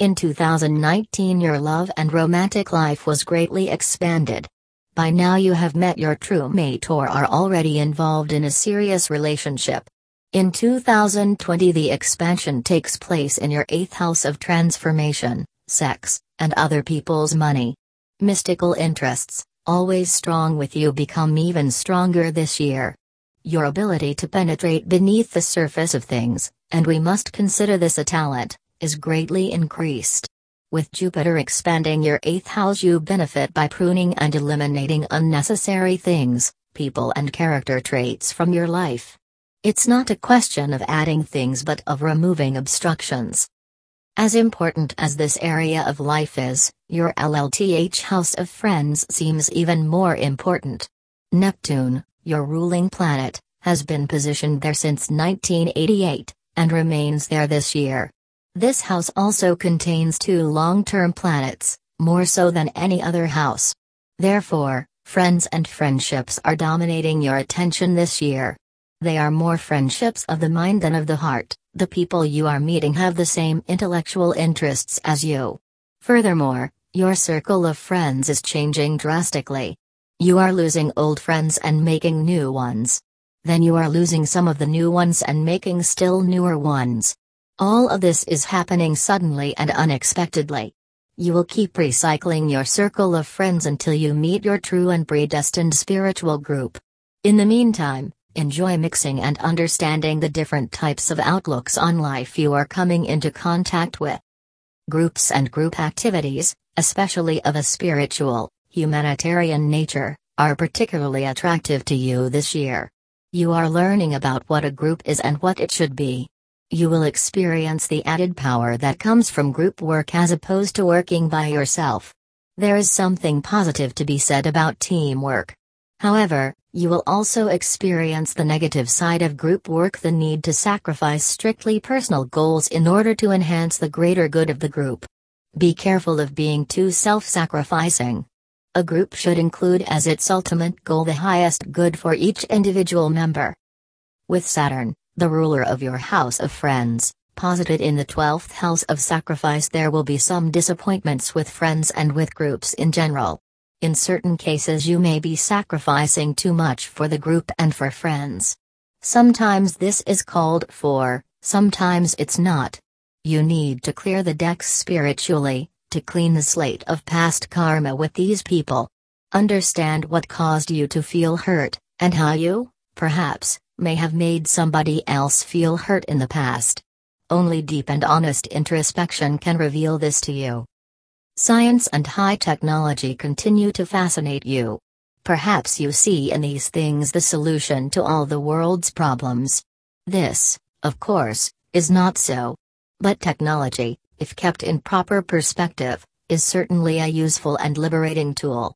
In 2019, your love and romantic life was greatly expanded. By now, you have met your true mate or are already involved in a serious relationship. In 2020, the expansion takes place in your eighth house of transformation, sex, and other people's money. Mystical interests, always strong with you, become even stronger this year. Your ability to penetrate beneath the surface of things, and we must consider this a talent, is greatly increased. With Jupiter expanding your eighth house, you benefit by pruning and eliminating unnecessary things, people, and character traits from your life. It's not a question of adding things but of removing obstructions. As important as this area of life is, your 11th house of friends seems even more important. Neptune, your ruling planet, has been positioned there since 1988, and remains there this year. This house also contains two long term planets, more so than any other house. Therefore, friends and friendships are dominating your attention this year. They are more friendships of the mind than of the heart, the people you are meeting have the same intellectual interests as you. Furthermore, your circle of friends is changing drastically. You are losing old friends and making new ones. Then you are losing some of the new ones and making still newer ones. All of this is happening suddenly and unexpectedly. You will keep recycling your circle of friends until you meet your true and predestined spiritual group. In the meantime, enjoy mixing and understanding the different types of outlooks on life you are coming into contact with. Groups and group activities, especially of a spiritual, humanitarian nature, are particularly attractive to you this year. You are learning about what a group is and what it should be. You will experience the added power that comes from group work as opposed to working by yourself. There is something positive to be said about teamwork. However, you will also experience the negative side of group work the need to sacrifice strictly personal goals in order to enhance the greater good of the group. Be careful of being too self sacrificing. A group should include as its ultimate goal the highest good for each individual member. With Saturn, the ruler of your house of friends, posited in the 12th house of sacrifice, there will be some disappointments with friends and with groups in general. In certain cases, you may be sacrificing too much for the group and for friends. Sometimes this is called for, sometimes it's not. You need to clear the decks spiritually, to clean the slate of past karma with these people. Understand what caused you to feel hurt, and how you, perhaps, may have made somebody else feel hurt in the past. Only deep and honest introspection can reveal this to you. Science and high technology continue to fascinate you. Perhaps you see in these things the solution to all the world's problems. This, of course, is not so. But technology, if kept in proper perspective, is certainly a useful and liberating tool.